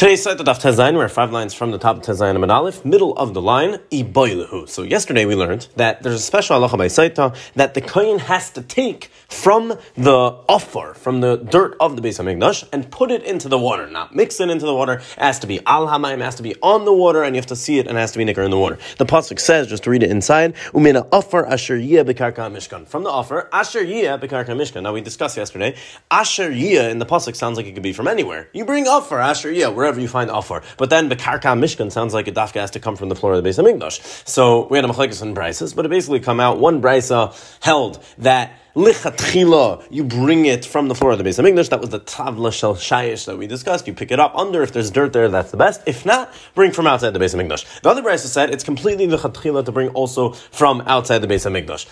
Today's site of Tezayin, we're five lines from the top of Tezayin and Aleph, middle of the line, Iboilehu. So yesterday we learned that there's a special halacha by Saita that the kohen has to take from the offer, from the dirt of the Beis Hamikdash, and put it into the water. Not mix it into the water. It has to be al hamayim, has to be on the water, and you have to see it, and it has to be nicker in the water. The pasuk says, just to read it inside, umina offer asher yiyah bekarka mishkan. From the offer, asher yiyah bekarka mishkan. Now we discussed yesterday, asher yiyah in the pasuk sounds like it could be from anywhere. You bring offer, asher yiyah, wherever wherever you find offer. But then Bekarka Mishkan sounds like a dafka has to come from the floor of the base of Hamikdash. So we had a machlekes and brises, but it basically come out. One brisa held that you bring it from the floor of the Beis Hamikdash. That was the tavla shel shayish that we discussed. You pick it up under. If there's dirt there, that's the best. If not, bring from outside the Beis Hamikdash. The other brisa said it's completely lichatchila to bring also from outside the Beis Hamikdash.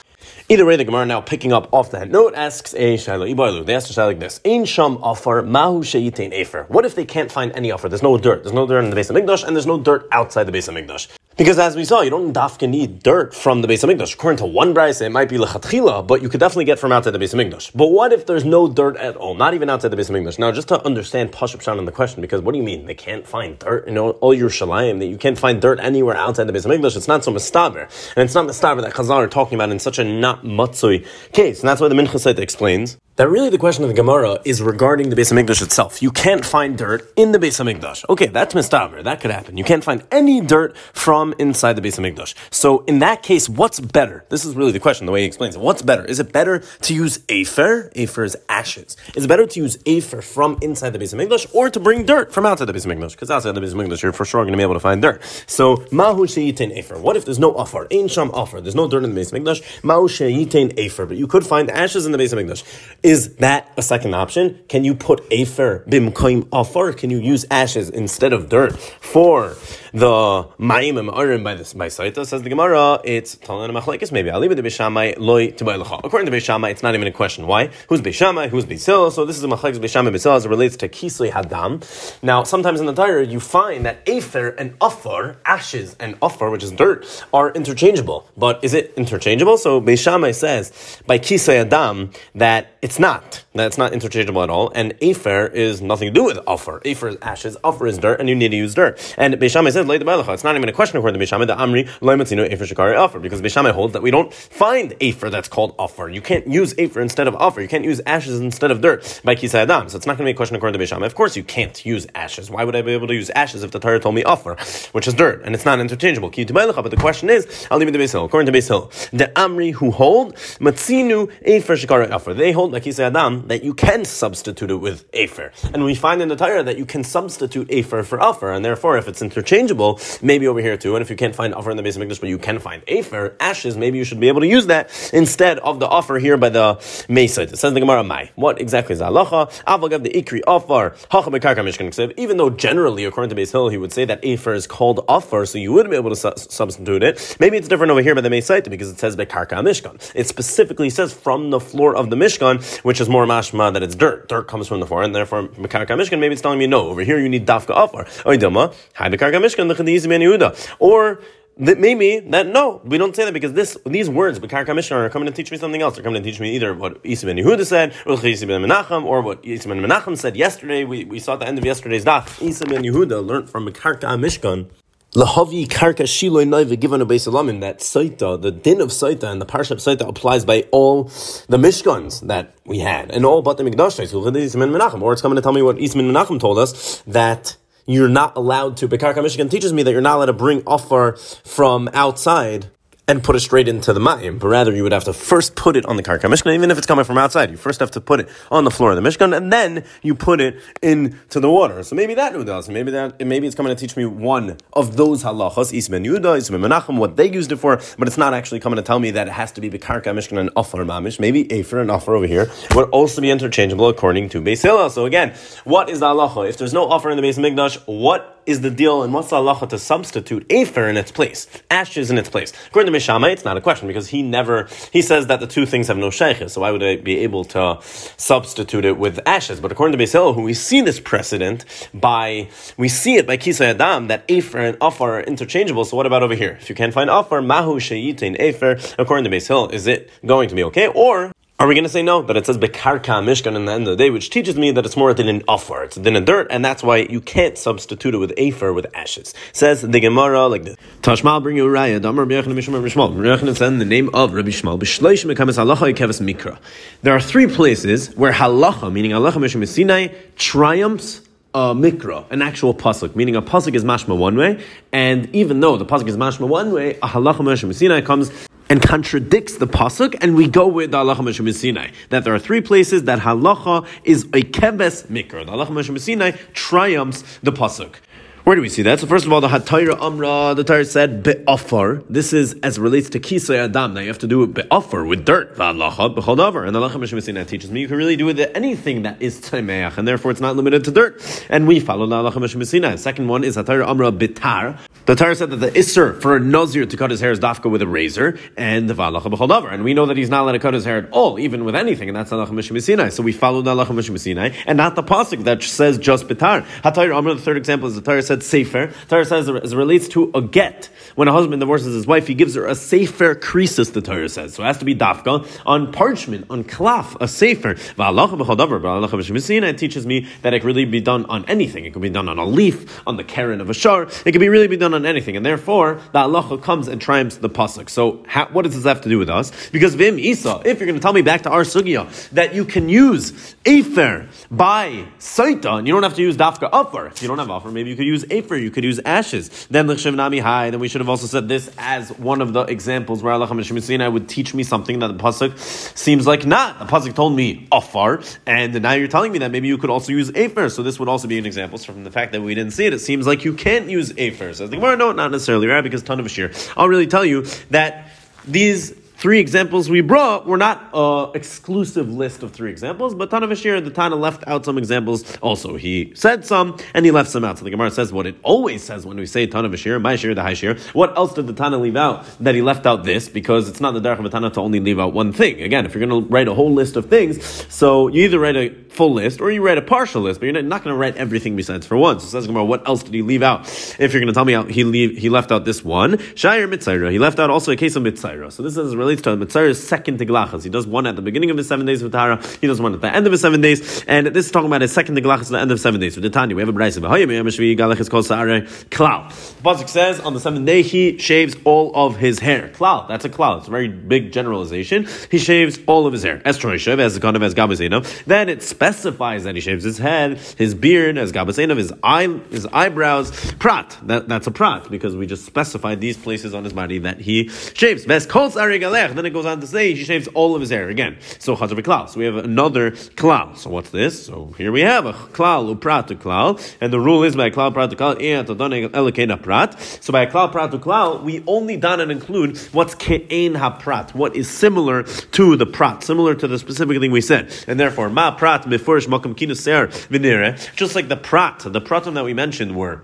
Either way, the Gemara now picking up off that note asks a Shaila Ibailu. They ask a Shaila like this: Ein sham offer mahu sheyitain efer. What if they can't find any offer? There's no dirt. There's no dirt in the Beis Hamikdash, and there's no dirt outside the Beis Hamikdash. Because as we saw, you don't dafka need dirt from the base of Hamikdash. According to one brayse, it might be lechatchila, but you could definitely get from outside the base of Hamikdash. But what if there's no dirt at all, not even outside the base of Hamikdash? Now, just to understand Pashup Shan on the question, because what do you mean they can't find dirt? You know, all your shalayim that you can't find dirt anywhere outside the base of Hamikdash. It's not so mustaber, and it's not mustaber that Chazal are talking about in such a not matzui case, and that's why the Mincha explains that really the question of the Gemara is regarding the Beis Hamikdash itself. You can't find dirt in the Beis Hamikdash. Okay, that's mistaber. That could happen. You can't find any dirt from inside the Beis Hamikdash. So in that case, what's better? This is really the question. The way he explains it. What's better? Is it better to use afer? Afer is ashes. Is it better to use afer from inside the Beis Hamikdash or to bring dirt from outside the Beis Hamikdash? Because outside the Beis Hamikdash, you're for sure going to be able to find dirt. So mahu sheyitin afer. What if there's no offer? Ein sham offer. There's no dirt in the Beis Hamikdash. Mahu sheyitin afer. But you could find ashes in the Beis Hamikdash. Is that a second option? Can you put afer bimkoim offer? Can you use ashes instead of dirt for the ma'im and ma'arim by this by Saita says the Gemara, it's Talan Machlekes maybe. It to Beishamai loy to According to Beishamai, it's not even a question. Why? Who's Beishamai? Who's Beisil? So this is a Machlekes Beishamai Beisil as it relates to Kisli Hadam. Now, sometimes in the Torah you find that Afer and Afar, ashes and Afar, which is dirt, are interchangeable. But is it interchangeable? So Beishamai says by Kisli Hadam that it's not. That's not interchangeable at all. And Afer is nothing to do with offer. Afer is ashes, offer is dirt, and you need to use dirt. And Beishamai says, Lay the It's not even a question according to Beishamai, the Amri, Loimatzino, Afer Shikari offer, because Beishamai holds that we don't find Afer that's called offer. You can't use Afer instead of offer. You can't use ashes instead of dirt by Kisai Adam. So it's not going to be a question according to Beishamai. Of course you can't use ashes. Why would I be able to use ashes if the Torah told me offer, which is dirt, and it's not interchangeable? But the question is, I'll leave it to Beis According to Beis the Amri who hold, Matzinu Afer Shikari offer. They hold, like Kisai Adam, that you can substitute it with Afer. And we find in the Torah that you can substitute Afer for Afar, and therefore if it's interchangeable, maybe over here too. And if you can't find offer in the Beis Hamikdash, but you can find Afer, ashes, maybe you should be able to use that instead of the offer here by the Mesait. It says the Gemara Mai. What exactly is halacha? Avagav the Ikri offer, Hacha Bekarka Mishkan Even though generally, according to Beis Hill, he would say that Afer is called offer, so you wouldn't be able to su- substitute it. Maybe it's different over here by the Mesait because it says Bekarka Mishkan. It specifically says from the floor of the Mishkan, which is more mashma that it's dirt. Dirt comes from the and therefore Bekarka Mishkan, maybe it's telling me no. Over here you need Dafka offer. Oidama, Hi Bekarka Mishkan, or that maybe that no, we don't say that because this these words Bekarka Mishkan are coming to teach me something else. They're coming to teach me either what Isa ben Yehuda said, or ben what Isa ben Menachem said yesterday. We, we saw at the end of yesterday's daf. Isa ben Yehuda learned from Bekarka Mishkan. Lahavi karka shiloi noiva given a base that saita, the din of saita and the parsha of saita applies by all the mishkans that we had and all but the mikdash. Or it's coming to tell me what Isman Menachem told us that you're not allowed to. Bekarka Mishkan teaches me that you're not allowed to bring offer from outside and put it straight into the mayim, but rather you would have to first put it on the karka mishkan, even if it's coming from outside. You first have to put it on the floor of the mishkan, and then you put it into the water. So maybe that does. Maybe that maybe it's coming to teach me one of those halachas, Ismen Yuda, Ismen Menachem, what they used it for, but it's not actually coming to tell me that it has to be the karka mishkan and offer mamish. Maybe afer and offer over here would also be interchangeable according to Hillel. So again, what is the halacha? If there's no offer in the Beis Mikdash, what is the deal and what's the halacha to substitute afer in its place, ashes in its place? According to Mishama, it's not a question because he never, he says that the two things have no sheikhs, so why would I be able to substitute it with ashes? But according to Beis who we see this precedent by, we see it by Kisa Adam, that afer and afar are interchangeable, so what about over here? If you can't find afar, mahu sheyitin afer, according to Beis is it going to be okay? Or, Are we going to say no? But it says bekarka mishkan in the end of the day, which teaches me that it's more than an offer. It's than a dirt, and that's why you can't substitute it with afer with ashes. Says the Gemara like this: Tashmal bring you raya. Damar Rabbi Mishmal Mishmal. Rabbi said in the name of Rabbi Shmuel. B'shleish mekamis halacha ikeves mikra. There are three places where halacha, meaning halacha mishum Sinai, triumphs a mikra, an actual pasuk, meaning a pasuk is mashma one way, and even though the pasuk is mashma one way, a halacha mishum Sinai comes and contradicts the pasuk, and we go with the halacha meshum Sinai that there are three places that halacha is a keves mikra. The halacha meshum Sinai triumphs the pasuk. Where do we see that? So first of all, the Hatayra Amra, the Torah said be'afar. This is as relates to kisay adam. Now you have to do it be'afar with dirt. V'alacha b'chodavar. And Lacha Mishim teaches me you can really do it with anything that is taimeach, and therefore it's not limited to dirt. And we follow the Lacha Mishim Second one is Hatayra Amra bitar. The Torah said that the isser for a nazir to cut his hair is dafka with a razor, and the v'alacha b'chodavar. And we know that he's not allowed to cut his hair at all, even with anything, and that's Lacha Mishim So we follow the Lacha Mishim and not the pasuk that says just bitar. Hatayra Amra. The third example is the Torah said said sefer. Torah says as it relates to a get. When a husband divorces his wife, he gives her a sefer krisis, the Torah says. So it has to be dafka on parchment, on klaf, a sefer. It teaches me that it can really be done on anything. It can be done on a leaf, on the karen of a shar. It can be really be done on anything. And therefore, the halacha comes and triumphs the pasuk. So how, what does this have to do with us? Because vim isa, if you're going to tell me back to our sugya that you can use afer by saita, and you don't have to use dafka upper. If you don't have offer, maybe you could use afer, you could use ashes. Then l'chshav nami high. Then we should have also said this as one of the examples where Allah would teach me something that the pasuk seems like not. The pasuk told me afar, and now you're telling me that maybe you could also use afer. So this would also be an example. So from the fact that we didn't see it, it seems like you can't use afer. So I think, well, no, not necessarily, right? Because ton of shear. I'll really tell you that these three examples we brought were not an exclusive list of three examples, but Tana Vashir, and the Tana left out some examples also. He said some and he left some out. So the Gemara says what it always says when we say Tana Vashir, my share, the high share. What else did the Tana leave out that he left out this? Because it's not the Darach of a Tana to only leave out one thing. Again, if you're going to write a whole list of things, so you either write a full list or you write a partial list, but you're not going to write everything besides for one. So says Gemara, what else did he leave out? If you're going to tell me out, he leave, he left out this one, Shire Mitzaira. He left out also a case of Mitzaira. So this is relates to Mitzaira's second Tiglachas. He does one at the beginning of the seven days of Tara, he does one at the end of the seven days, and this is talking about his second to Tiglachas at the end of seven days. With the Tanya, we have a Braisa. The Pasuk says on the seventh day he shaves all of his hair. Klal, that's a klal. It's a very big generalization. He shaves all of his hair. As Troishev, as the of as Gabazena. Then it specifies that he shaves his head, his beard, as Gabazena, his eye, his eyebrows. Prat. That, that's a prat because we just specified these places on his body that he shaves. Then it goes on to say he shaves all of his hair again. So chazav klal. So we have another klal. So what's this? So here we have a klal uprat klal, and the rule is by klal prat klal prat. So by klal prat klal, we only done and include what's ke'en haprat, what is similar to the prat, similar to the specific thing we said, and therefore ma prat beforish makam kinuser vinire, just like the prat, the pratim that we mentioned were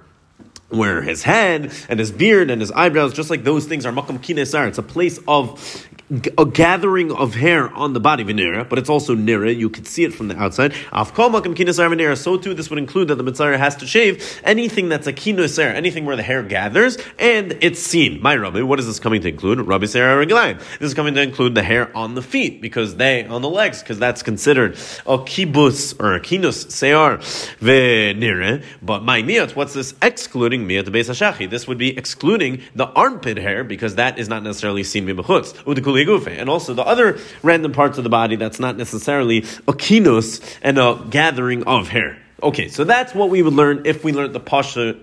where his head and his beard and his eyebrows, just like those things are makam kinesar. It's a place of a gathering of hair on the body venera, but it's also nira. You could see it from the outside. Afkol makam kinesar venera. So too, this would include that the mitzvah has to shave anything that's a kinesar, anything where the hair gathers and it's seen. My rabbi, what is this coming to include? Rabbi Sarah Reglaim. This is coming to include the hair on the feet because they on the legs because that's considered a kibus or a kinus sear venera. But my niyat, what's this excluding miyat beis hashachi? This would be excluding the armpit hair because that is not necessarily seen b'chutz and also the other random parts of the body that's not necessarily a kinus and a gathering of hair. Okay, so that's what we would learn if we learned the pasha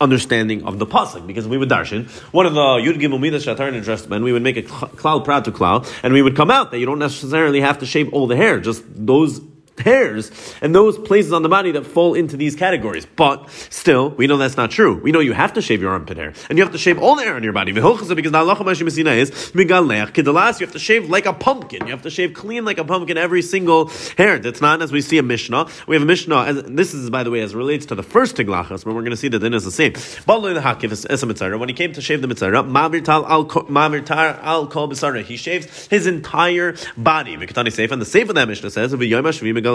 understanding of the pasuk because we would darshan one of the yud gimel midas shatar addressed men we would make a cloud proud to cloud and we would come out that you don't necessarily have to shave all the hair just those hairs and those places on the body that fall into these categories. But still, we know that's not true. We know you have to shave your armpit hair and you have to shave all the hair on your body. Because the is you have to shave like a pumpkin. You have to shave clean like a pumpkin every single hair. That's not as we see a mishnah. We have a mishnah. This is by the way as relates to the first tiglachas, but we're going to see that then is the same. When he came to shave the mitzvah, he shaves his entire body. And the safe of that mishnah says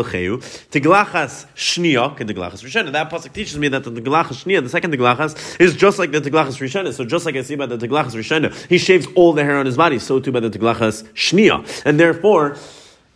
Tiglachas shnia and tiglachas rishena. That pasuk teaches me that the tiglachas shnia, the second tiglachas, is just like the tiglachas rishena. So just like I see by the tiglachas rishena, he shaves all the hair on his body. So too by the tiglachas shnia, and therefore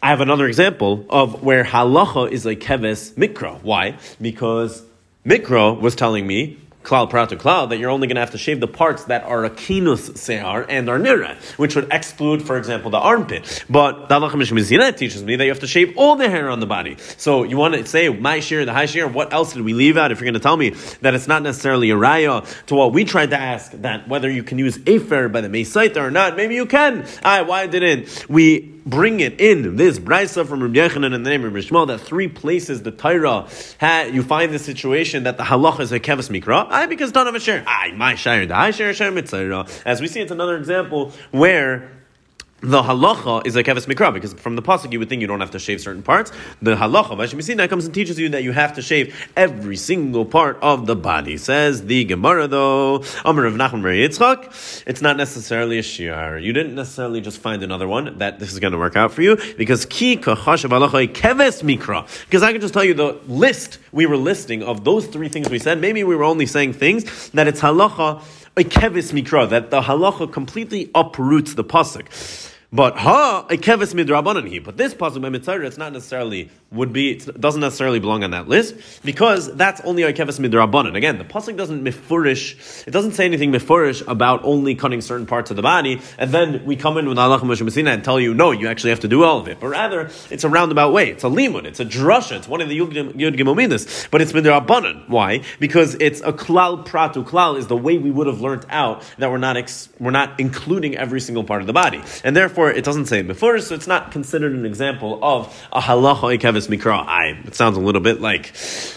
I have another example of where halacha is like keves mikra. Why? Because mikra was telling me klal prat to klal, that you're only going to have to shave the parts that are a kinus se'ar and are nira, which would exclude, for example, the armpit. But the halacha teaches me that you have to shave all the hair on the body. So you want to say my shear, the high shear, what else did we leave out? If you're going to tell me that it's not necessarily a raya to what we tried to ask, that whether you can use afer by the mesaita or not, maybe you can. I, why didn't we bring it in this brisa from Rabbi Yechanan in the name of Rishmal that three places the Torah had you find the situation that the halacha is a kevis mikra. I because none of a share. I my share I share share mitzvah. As we see, it's another example where the halacha is like keves mikra because from the pasuk you would think you don't have to shave certain parts. The halacha that comes and teaches you that you have to shave every single part of the body. Says the Gemara though, Amar of Nachman Yitzchak, it's not necessarily a shiar. You didn't necessarily just find another one that this is going to work out for you because ki kahashav halacha keves mikra. Because I can just tell you the list we were listing of those three things we said. Maybe we were only saying things that it's halacha a kevis mikra, that the halacha completely uproots the pasuk. But ha a kevis midrabanan he. But this pasuk by mitzvah, it's not necessarily would be it doesn't necessarily belong on that list because that's only a kevis midrabanan. Again, the pasuk doesn't mifurish. It doesn't say anything mifurish about only cutting certain parts of the body, and then we come in with Allah Moshe and tell you no, you actually have to do all of it. But rather, it's a roundabout way. It's a limud. It's a drasha. It's one of the yud gimomidas. But it's midrabanan. Why? Because it's a klal pratu. Klal is the way we would have learned out that we're not ex, we're not including every single part of the body, and therefore therefore it doesn't say before, so it's not considered an example of a halacha ikevis mikra. I. It sounds a little bit like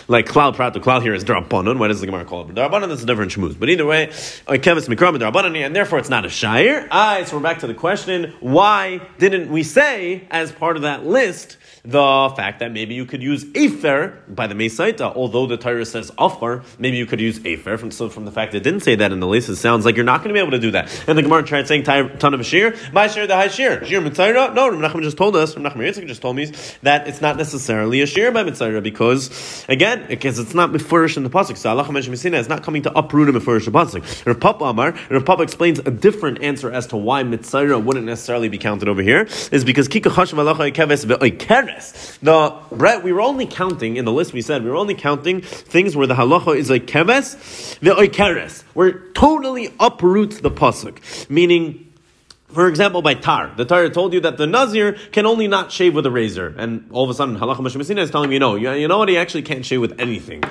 like klal prat. The klal here is darabanan. Why does the Gemara call it darabanan? That's a different shmuz. But either way, ikevis mikra darabanan, and therefore it's not a shire. I. So we're back to the question: Why didn't we say as part of that list? The fact that maybe you could use Afer by the Mesaita, although the Torah says Afar, maybe you could use Afer. From, so from the fact it didn't say that in the list, it sounds like you're not going to be able to do that. And the Gemara tried saying ton of Shir, by Shir the high Shir. Shir Mitzayra? No, Nachman just told us, Nachman Yitzchak just told me that it's not necessarily a Shir by Mitzayra because, again, because it's not Mefurish in the Pasuk. So Allah is not coming to uproot a Mefurish the Pasuk. Rav Papa Amar, Rav Papa explains a different answer as to why Mitzayra wouldn't necessarily be counted over here, is because Kika Chashav Keves the Brett, we were only counting in the list we said we were only counting things where the halacha is like keves the oikeres, where it totally uproots the pasuk, meaning. For example, by tar, the tar told you that the nazir can only not shave with a razor, and all of a sudden, halacha mashmasina is telling you no, you, you know what? He actually can't shave with anything.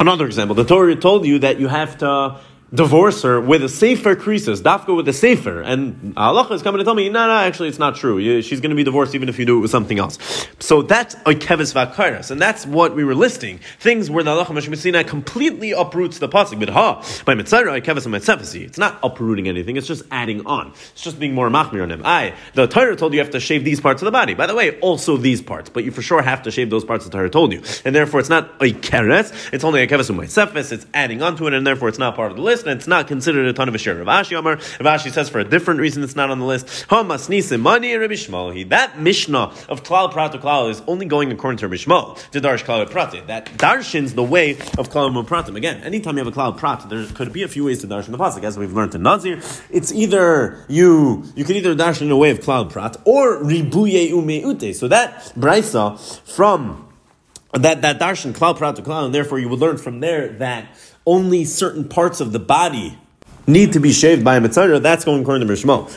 Another example, the Torah told you that you have to divorce her with a safer creases, dafka with a safer, and Allah is coming to tell me, no, no, actually, it's not true. She's going to be divorced even if you do it with something else. So that's a kevis vakaras, and that's what we were listing. Things where the Allah Meshmesina completely uproots the pasuk. But ha, by mitzayra, kevis and mitzefesi. It's not uprooting anything, it's just adding on. It's just being more machmir on him. I, the Torah told you you have to shave these parts of the body. By the way, also these parts, but you for sure have to shave those parts the Torah told you. And therefore, it's not a keres, it's only a kevis and mitzefes, it's adding on to it, and therefore it's not part of the list list, and it's not considered a ton of a share. Rav Ashi Amar, Rav Ashi says for a different reason it's not on the list. That Mishnah of Klal Prat Klal is only going according to Rabbi to Darsh Klal. That darshins the way of Klal Pratim. Again, anytime you have a Klal Prat, there could be a few ways to darshan the pasuk. As we've learned in Nazir, it's either you you can either darshan in a way of Klal Prat or Ribuye Umeute. So that brisa from that that darshan klal prat to klal, and therefore you would learn from there that only certain parts of the body need to be shaved by a mitzvah, that's going according to Mishmo.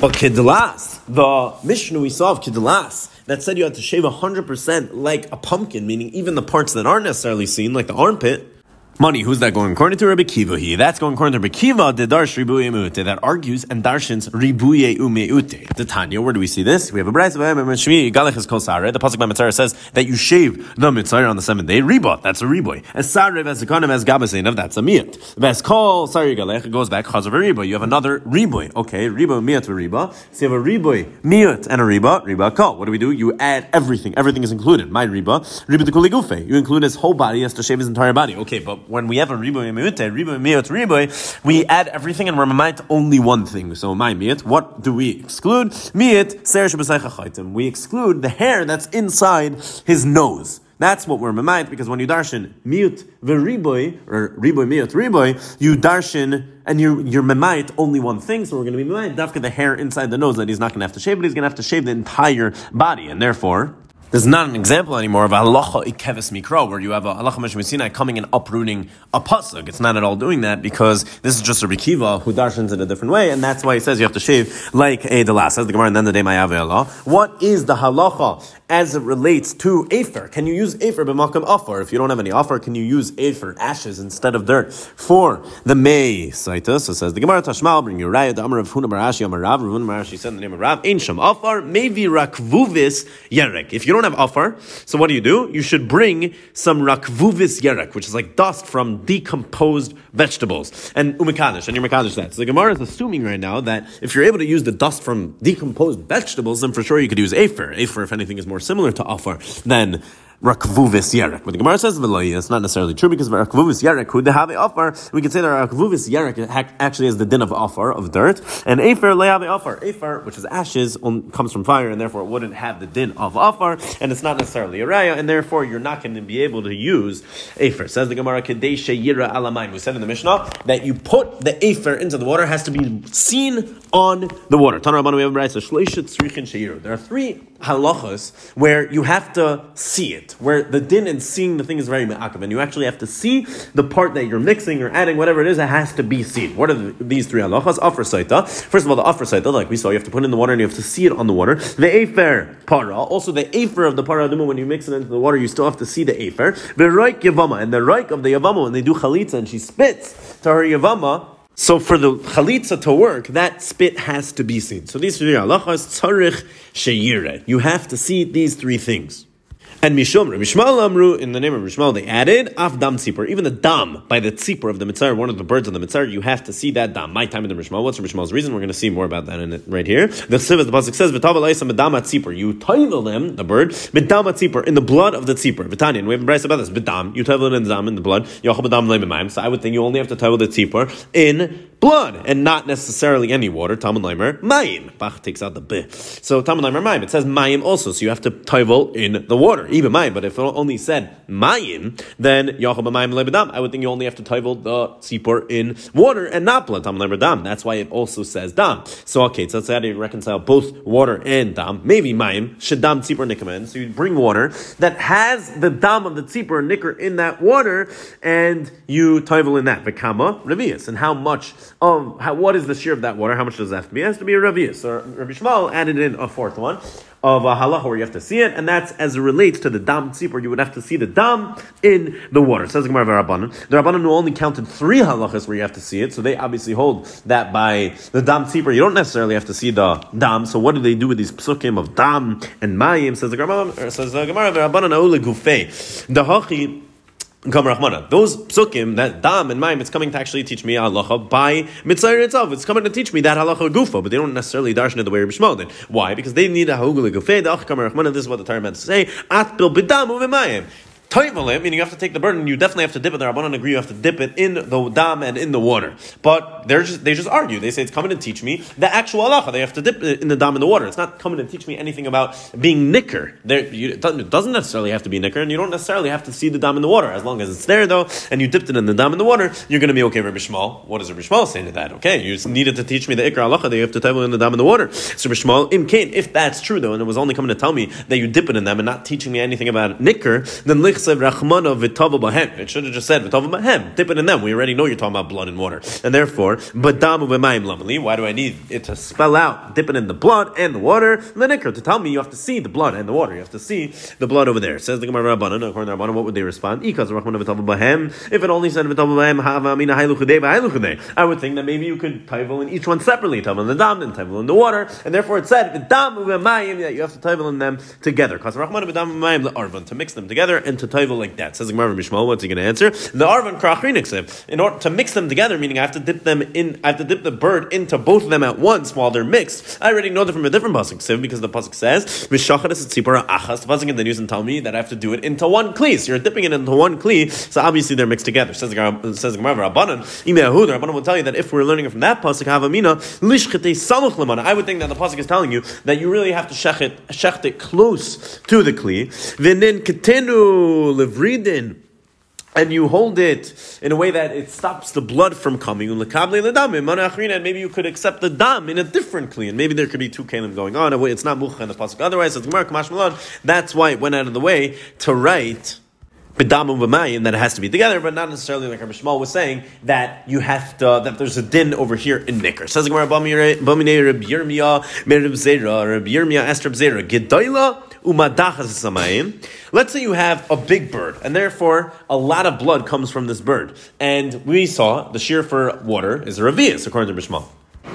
But Kidlas, the Mishnah we saw of Kidlas, that said you had to shave 100% like a pumpkin, meaning even the parts that aren't necessarily seen, like the armpit, Money, who's that going according to Rabbi Kiva? He that's going according to Rabbi Kiva, the Darsh Ribuye Meute, that argues and darshins Ribuye Umeute. The Tanya, where do we see this? We have a Bryce of Shmi Galech is Kosare. The Pasuk by Mitzvah says that you shave the Mitzvah on the seventh day. Riba, that's a Riboy. As Sare Zakanim as Gabasain that's a Miat. Ves Kol Sari Galech goes back Chaz of a Riba. You have another Riboy. Okay, Riba Miat Riba. So you have a Riboy, Miat, and a Riba, Riba Kol. What do we do? You add everything. Everything is included. My Riba, Riba the Kuligufe. You include his whole body, he has to shave his entire body. Okay, but when we have a riboy meute, riboy meut riboy, we add everything and we're might only one thing. So my miut, what do we exclude? Miut ser We exclude the hair that's inside his nose. That's what we're memayit because when you darshan miut v'riboy or riboy miut riboy, you darshan and you're you're only one thing. So we're going to be memayit dafka the hair inside the nose that he's not going to have to shave, but he's going to have to shave the entire body, and therefore there's not an example anymore of halacha ikeves mikro, where you have a halacha meshmisinai coming and uprooting a pasuk. It's not at all doing that because this is just a rikiva who darshans in a different way, and that's why he says you have to shave like a delas. Says the Gemara, and then the day my Allah. What is the halacha as it relates to afer? Can you use afer b'makam afar? If you don't have any afar, can you use afer ashes instead of dirt for the may saita? So says the Gemara Tashmal, bring your raya the Amar of Huna Barashi Amar Rav. Huna Barashi said the name of Rav, Ein Sham Afar, maybe rakvuvis yerek. If you don't have afar, so what do you do? You should bring some rakvuvis yerek, which is like dust from decomposed vegetables, and umikadish, and your mikadish that. So the Gemara is assuming right now that if you're able to use the dust from decomposed vegetables, then for sure you could use afer. Afer, if anything, is more similar to afar than rakvuvis yerek. But the Gemara says it's not necessarily true because rakvuvis yerek who have offer. We can say that rakvuvis yerek actually is the din of offer of dirt, and afer lehave offer. Afer, which is ashes, comes from fire, and therefore it wouldn't have the din of offer, and it's not necessarily a raya, and therefore you're not going to be able to use afer. Says the Gemara kedeshe yira alamayim. We said in the Mishnah that you put the afer into the water has to be seen on the water. we have There are three halachas where you have to see it, where the din in seeing the thing is very me'akav, and you actually have to see the part that you're mixing or adding, whatever it is, it has to be seen. What are the, these three halachas? Afar saita. First of all, the afar saita, like we saw, you have to put in the water and you have to see it on the water. The afer para, also the afer of the para when you mix it into the water, you still have to see the afer. The raik yavama, and the raik of the yavama, when they do chalitza and she spits to her yavama, so for the chalitza to work, that spit has to be seen. So these three halachas, tzarich sheyire. You have to see these three things. And Mishom, Mishmal Amru, in the name of Mishmal, they added Af Dam Tzipor, even the Dam by the Tzipor of the Mitzar, one of the birds of the Mitzar, you have to see that Dam. My time in the Mishmal. What's Mishmal's reason? We're going to see more about that in it right here. The Siv, the Pasuk says, V'tav Alaisa Medam Tzipor. You title them, the bird, Medam Tzipor, in the blood of the Tzipor. V'tanya, we have a about this. Bedam, you title it in the in the blood. So I would think you only have to title the Tzipor in blood and not necessarily any water. Talmud Leimer, Mayim. Bach takes out the B. So Talmud Leimer, Mayim. It says Mayim also, so you have to title in the water, even Mayim. But if it only said Mayim, then Yachab Mayim Lebedam. I would think you only have to title the Sipur in water and not blood. Talmud Leimer Dam. That's why it also says Dam. So okay, so let's how you reconcile both water and Dam? Maybe Mayim, Shadam Tzipur Nikaman. So you bring water that has the Dam of the Tzipur Nicker in that water, and you title in that. Vikama, Revius. And how much of how, what is the shear of that water? How much does that have to be? It has to be a Ravius. So Rabbi Shmuel added in a fourth one of a halacha where you have to see it, and that's as it relates to the dam tzipor. You would have to see the dam in the water. Says the Gemara Rabbanon. The Rabbanon who only counted three halachas where you have to see it, so they obviously hold that by the dam tzipor you don't necessarily have to see the dam. So what do they do with these psukim of dam and mayim? Says the Gemara. Says the Gemara Rabbanon Aule Gufei. The hachi those psukim, that dam and maim, it's coming to actually teach me halacha by mitzvah itself. It's coming to teach me that halacha gufa, but they don't necessarily darshan it the way Rabbi Shmuel did. Why? Because they need a hagul gufa. The achkam rachmana. This is what the Torah meant to say. At bil bidam. Toivalim, meaning you have to take the burden, you definitely have to dip it. The Rabbanon agree you have to dip it in the dam and in the water. But they're just, they just argue. They say it's coming to teach me the actual halacha. They have to dip it in the dam and the water. It's not coming to teach me anything about being nicker. You, it doesn't necessarily have to be nicker, and you don't necessarily have to see the dam in the water. As long as it's there, though, and you dipped it in the dam in the water, you're going to be okay, Rabbi Shmuel. What does Rabbi Shmuel say to that? Okay, you needed to teach me the ikra halacha that you have to table in the dam in the water. So Rabbi Shmuel, im kain, if that's true, though, and it was only coming to tell me that you dip it in them and not teaching me anything about nicker, then lichsev rachmana v'tava bahem. It should have just said v'tava bahem. Dip it in them. We already know you're talking about blood and water, and therefore b'damu b'mayim lamali. Why do I need it to spell out dip it in the blood and the water? Lenikr to tell me you have to see the blood and the water. You have to see the blood over there. Says the Gemara Rabbanan. According to Rabbanan, what would they respond? Ikas rachman v'tava bahem. If it only said v'tava bahem hava amina hayluchudei v'hayluchudei, I would think that maybe you could taivel in each one separately. Taivel in the dam and taivel in the water, and therefore it said v'damu b'mayim that you have to taivel in them together. Because rachman v'dam b'mayim to mix them together and to to like that. Says Gemara Mishmal, what's he going to answer? The arvan krachrinik In order to mix them together, meaning I have to dip them in, I have to dip the bird into both of them at once while they're mixed. I already know that from a different pasuk siv because the pasuk says mishachat is tzipora achas. The pasuk in the news and tell me that I have to do it into one kli. So you're dipping it into one kli. So obviously they're mixed together. Says Gemara, says Gemara Rabbanan. Imehud Rabbanan will tell you that if we're learning from that pasuk havamina lishchete samuch lemana. I would think that the pasuk is telling you that you really have to shech it, it close to the kli. Then ketenu levridin and you hold it in a way that it stops the blood from coming. And maybe you could accept the dam in a different kli, and maybe there could be two kalim going on. It's not mucha in the pasuk. Otherwise, it's That's why it went out of the way to write b'damu b'mayim that it has to be together, but not necessarily like Rabbi Shmuel was saying that you have to that there's a din over here in Nicker. Says Gemara Reb Yirmiyah Zera Reb Yirmiyah Esther Zera Gedoila umadachas samayim. Let's say you have a big bird, and therefore a lot of blood comes from this bird, and we saw the shear for water is a revius according to Bishmal.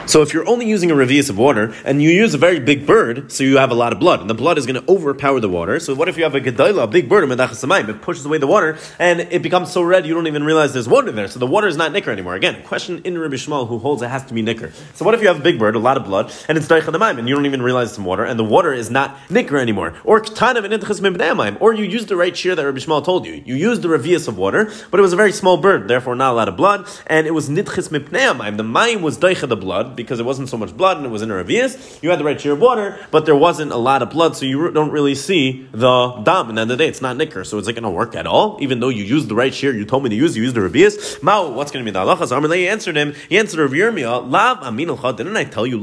So if you're only using a revius of water and you use a very big bird, so you have a lot of blood, and the blood is going to overpower the water. So what if you have a gedaila, a big bird, it pushes away the water, and it becomes so red you don't even realize there's water there. So the water is not nicker anymore. Again, question in Rabbi Shmuel who holds it has to be nicker. So what if you have a big bird, a lot of blood, and it's daichadamayim, and you don't even realize it's water, and the water is not nicker anymore, or or you use the right shear that Rabbi Shmuel told you. You used the revius of water, but it was a very small bird, therefore not a lot of blood, and it was nitchis mipneamayim. The mayim was daicha the blood because it wasn't so much blood and it was in a revius. You had the right share of water, but there wasn't a lot of blood, so you don't really see the dam. And then the end of the day, it's not nicker, so is it going to work at all? Even though you used the right shear, you told me to use, you used the revius. Mao, what's going to be the halacha? So Amalei answered him. He answered Rav Yirmiyah, Lav amin Didn't I tell you?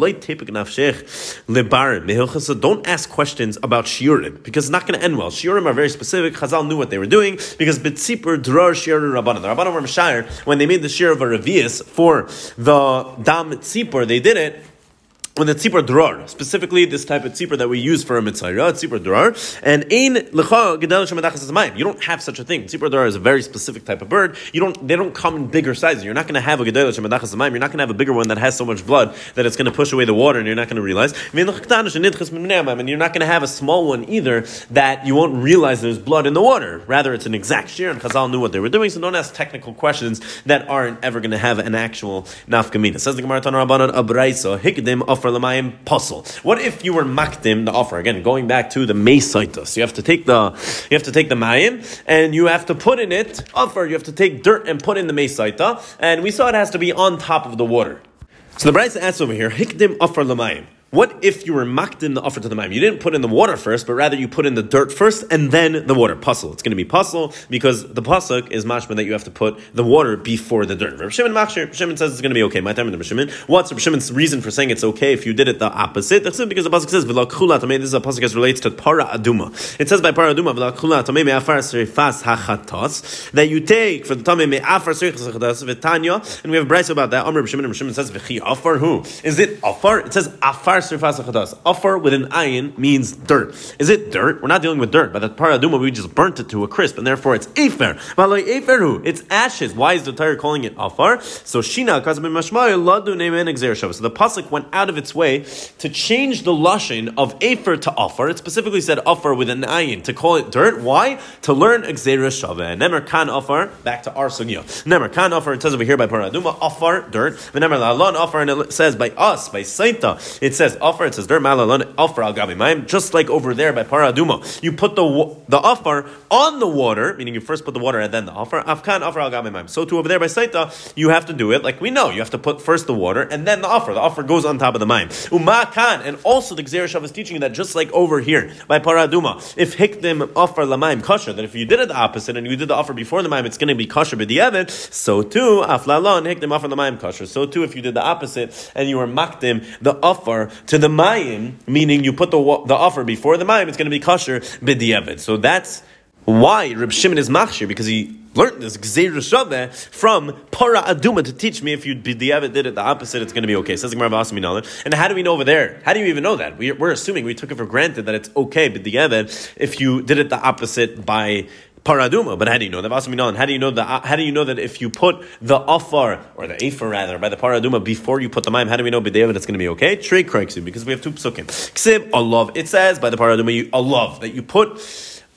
Don't ask questions about shiurim because it's not going to end well. Shiurim are very specific. Chazal knew what they were doing because betzipur drar shiur rabbanon. The rabbanon were when they made the shear of a revius for the dam tzipur they did it when the tzipor drar, specifically this type of tzipor that we use for a mitzvah, tzipor drar, and ein lecha gedel shemadachas You don't have such a thing. Tzipor drar is a very specific type of bird. You don't. They don't come in bigger sizes. You're not going to have a gedel shemadachas You're not going to have a bigger one that has so much blood that it's going to push away the water, and you're not going to realize. And you're not going to have a small one either that you won't realize there's blood in the water. Rather, it's an exact shear, and Chazal knew what they were doing. So don't ask technical questions that aren't ever going to have an actual nafkamina. Says the Gemara Tanur Rabbanan Abraisa Hikdim offer for Lamayim puzzle. What if you were makdim the offer? Again, going back to the Mesaitos. You have to take the you have to take the Mayim and you have to put in it offer. You have to take dirt and put in the Mesaita. And we saw it has to be on top of the water. So the Bryce asks over here, Hikdim offer Lamayim. What if you were mocked in the offer to the mime? You didn't put in the water first, but rather you put in the dirt first and then the water. Puzzle. It's going to be puzzle because the pasuk is mashman that you have to put the water before the dirt. Rav Shimon says it's going to be okay. My time in the Shimon. What's Rav Shimon's reason for saying it's okay if you did it the opposite? That's because the pasuk says v'la This is a pasuk that relates to para aduma. It says by para aduma v'la kula tamei me'afar serifas hachatos that you take for the tamei me'afar serifas hachatos v'tanya, and we have a brayso about that. Amr Rav. Rav Shimon says v'chi afar who is it afar? It says afar Afar with an ayin means dirt. Is it dirt? We're not dealing with dirt. But the paraduma, we just burnt it to a crisp, and therefore it's afer. Eferu, it's ashes. Why is the Torah calling it afar? So shina ladu So the pasuk went out of its way to change the lashon of afer to afar. It specifically said afar with an ayin to call it dirt. Why? To learn exer shava. Nemer kan afar. Back to our sugya. Nemer kan. It says over here by paraduma afar dirt. Nemer lalon afar, and it says by us by saita. It says afar, it says der malalon afar al gabi Just like over there by paraduma, you put the the afar on the water, meaning you first put the water and then the afar. Afkan afar al So to over there by saita, you have to do it like we know. You have to put first the water and then the afar. The afar goes on top of the maim. Umakan, and also the Gzerashav is teaching that just like over here by paraduma, if hikdim afar lamaim kasha, that if you did it the opposite and you did the offer before the maim, it's going to be kasha b'di'evet. So too aflalon hikdim afar lamaim kasha. So too if you did the opposite and you were makdim the offer to the mayim, meaning you put the the offer before the mayim, it's going to be kosher b'diavad. So that's why Reb Shimon is machshir because he learned this gzeir from para aduma to teach me if you b'diavad did it the opposite, it's going to be okay. Says And how do we know over there? How do you even know that? We, are assuming we took it for granted that it's okay b'diavad if you did it the opposite by paraduma. But how do you know that? How do you know that? How do you know that if you put the afar or the afer rather by the paraduma before you put the maim, how do we know b'devid it's going to be okay? Trey because we have two psukim. Ksib alav. It says by the paraduma you alav that you put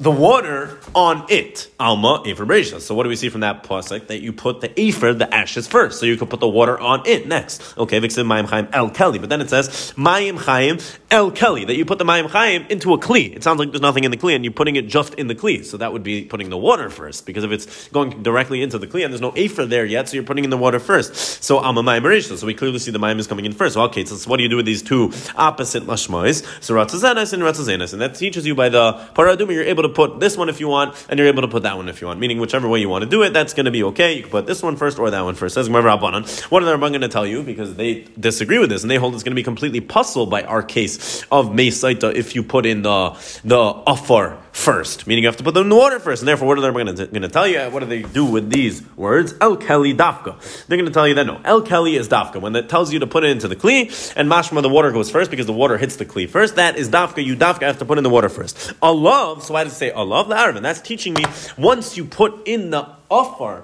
the water on it. Alma Bereisha. So what do we see from that pasuk? That you put the Efer, the ashes first. So you could put the water on it next. Okay, Vixen Mayim Chaim El Kelly. But then it says Mayim Chaim El Kelly. That you put the Mayim Chaim into a Kli. It sounds like there's nothing in the Kli and you're putting it just in the Kli. So that would be putting the water first. Because if it's going directly into the Kli and there's no Efer there yet, so you're putting in the water first. So Alma Mayim Bereisha. So we clearly see the Mayim is coming in first. So okay, so what do you do with these two opposite Lashmois? So Ratzazenes and Ratzazenes. And that teaches you by the Paraduma, you're able to put this one if you want, and you're able to put that one if you want. Meaning, whichever way you want to do it, that's going to be okay. You can put this one first or that one first. Says Gemara Rabbanan. What are going to tell you? Because they disagree with this, and they hold it's going to be completely puzzled by our case of Meisaita if you put in the the afar first, meaning you have to put them in the water first. And therefore, what are they going to, tell you? What do they do with these words? El Kelly Dafka. They're going to tell you that no, El Kelly is Dafka. When it tells you to put it into the Kli, and Mashma, the water goes first because the water hits the Kli first, that is Dafka. You Dafka have to put in the water first. Allah, so why does it say Allah? The Arab, and that's teaching me once you put in the offer,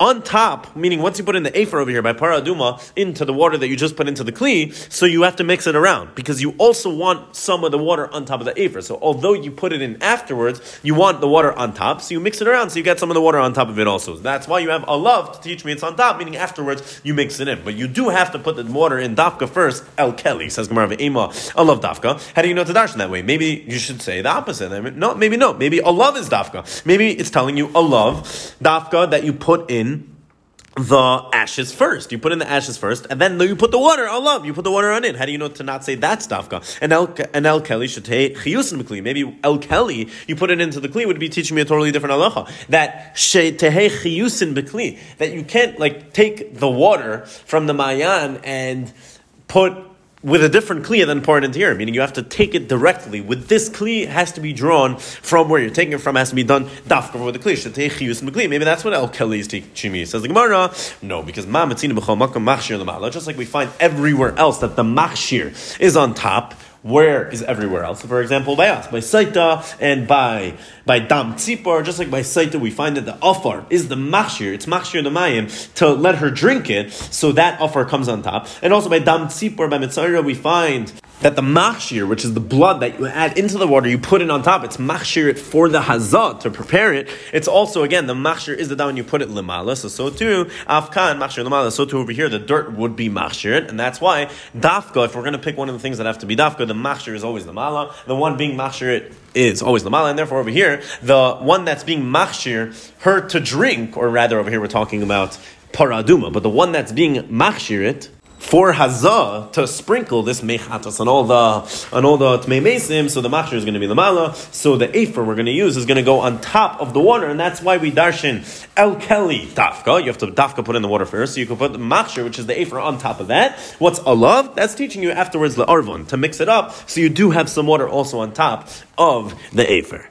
on top, meaning once you put in the afer over here by paraduma into the water that you just put into the kli, so you have to mix it around because you also want some of the water on top of the afer. So although you put it in afterwards, you want the water on top, so you mix it around so you get some of the water on top of it also. That's why you have a love to teach me it's on top, meaning afterwards you mix it in. But you do have to put the water in dafka first. El Kelly says Gemara Ema, I love dafka. How do you know to darshan that way? Maybe you should say the opposite. I mean, no, maybe no. Maybe a love is dafka. Maybe it's telling you a love dafka that you put in the ashes first. You put in the ashes first, and then you put the water. Allah, you put the water on it. How do you know to not say that's dafka? And El and El Kelly should take chiyusin b'kli. Maybe El Kelly, you put it into the kli would be teaching me a totally different halacha. That she tehe chiyusin b'kli. That you can't like take the water from the mayan and put with a different kli and then pour it into here, meaning you have to take it directly. With this kli, has to be drawn from where you're taking it from, has to be done dafka with the kli. Maybe that's what El Kelly is teaching me. Says the Gemara, no, because just like we find everywhere else that the machshir is on top, where is everywhere else? For example, by us, by Saita and by by Dam Tzipor, just like by Saita, we find that the Afar is the Machshir, it's Machshir the Mayim, to let her drink it, so that Afar comes on top. And also by Dam Tzipor, by Mitzayra, we find that the machshir, which is the blood that you add into the water, you put it on top. It's machshir it for the hazah to prepare it. It's also again the machshir is the when you put it limala. So so too afkan machshir limala. So too over here the dirt would be machshir, and that's why dafka. If we're going to pick one of the things that have to be dafka, the machshir is always limala. The one being machshir it is always limala, and therefore over here the one that's being machshir her to drink, or rather over here we're talking about paraduma, but the one that's being machshir it for Hazah to sprinkle this mechatos on all the on all the tmei mesim, so the machshir is going to be the mala. So the afer we're going to use is going to go on top of the water, and that's why we darshin el keli dafka. You have to dafka put in the water first, so you can put the machshir, which is the afer, on top of that. What's alav? That's teaching you afterwards the arvon to mix it up, so you do have some water also on top of the afer.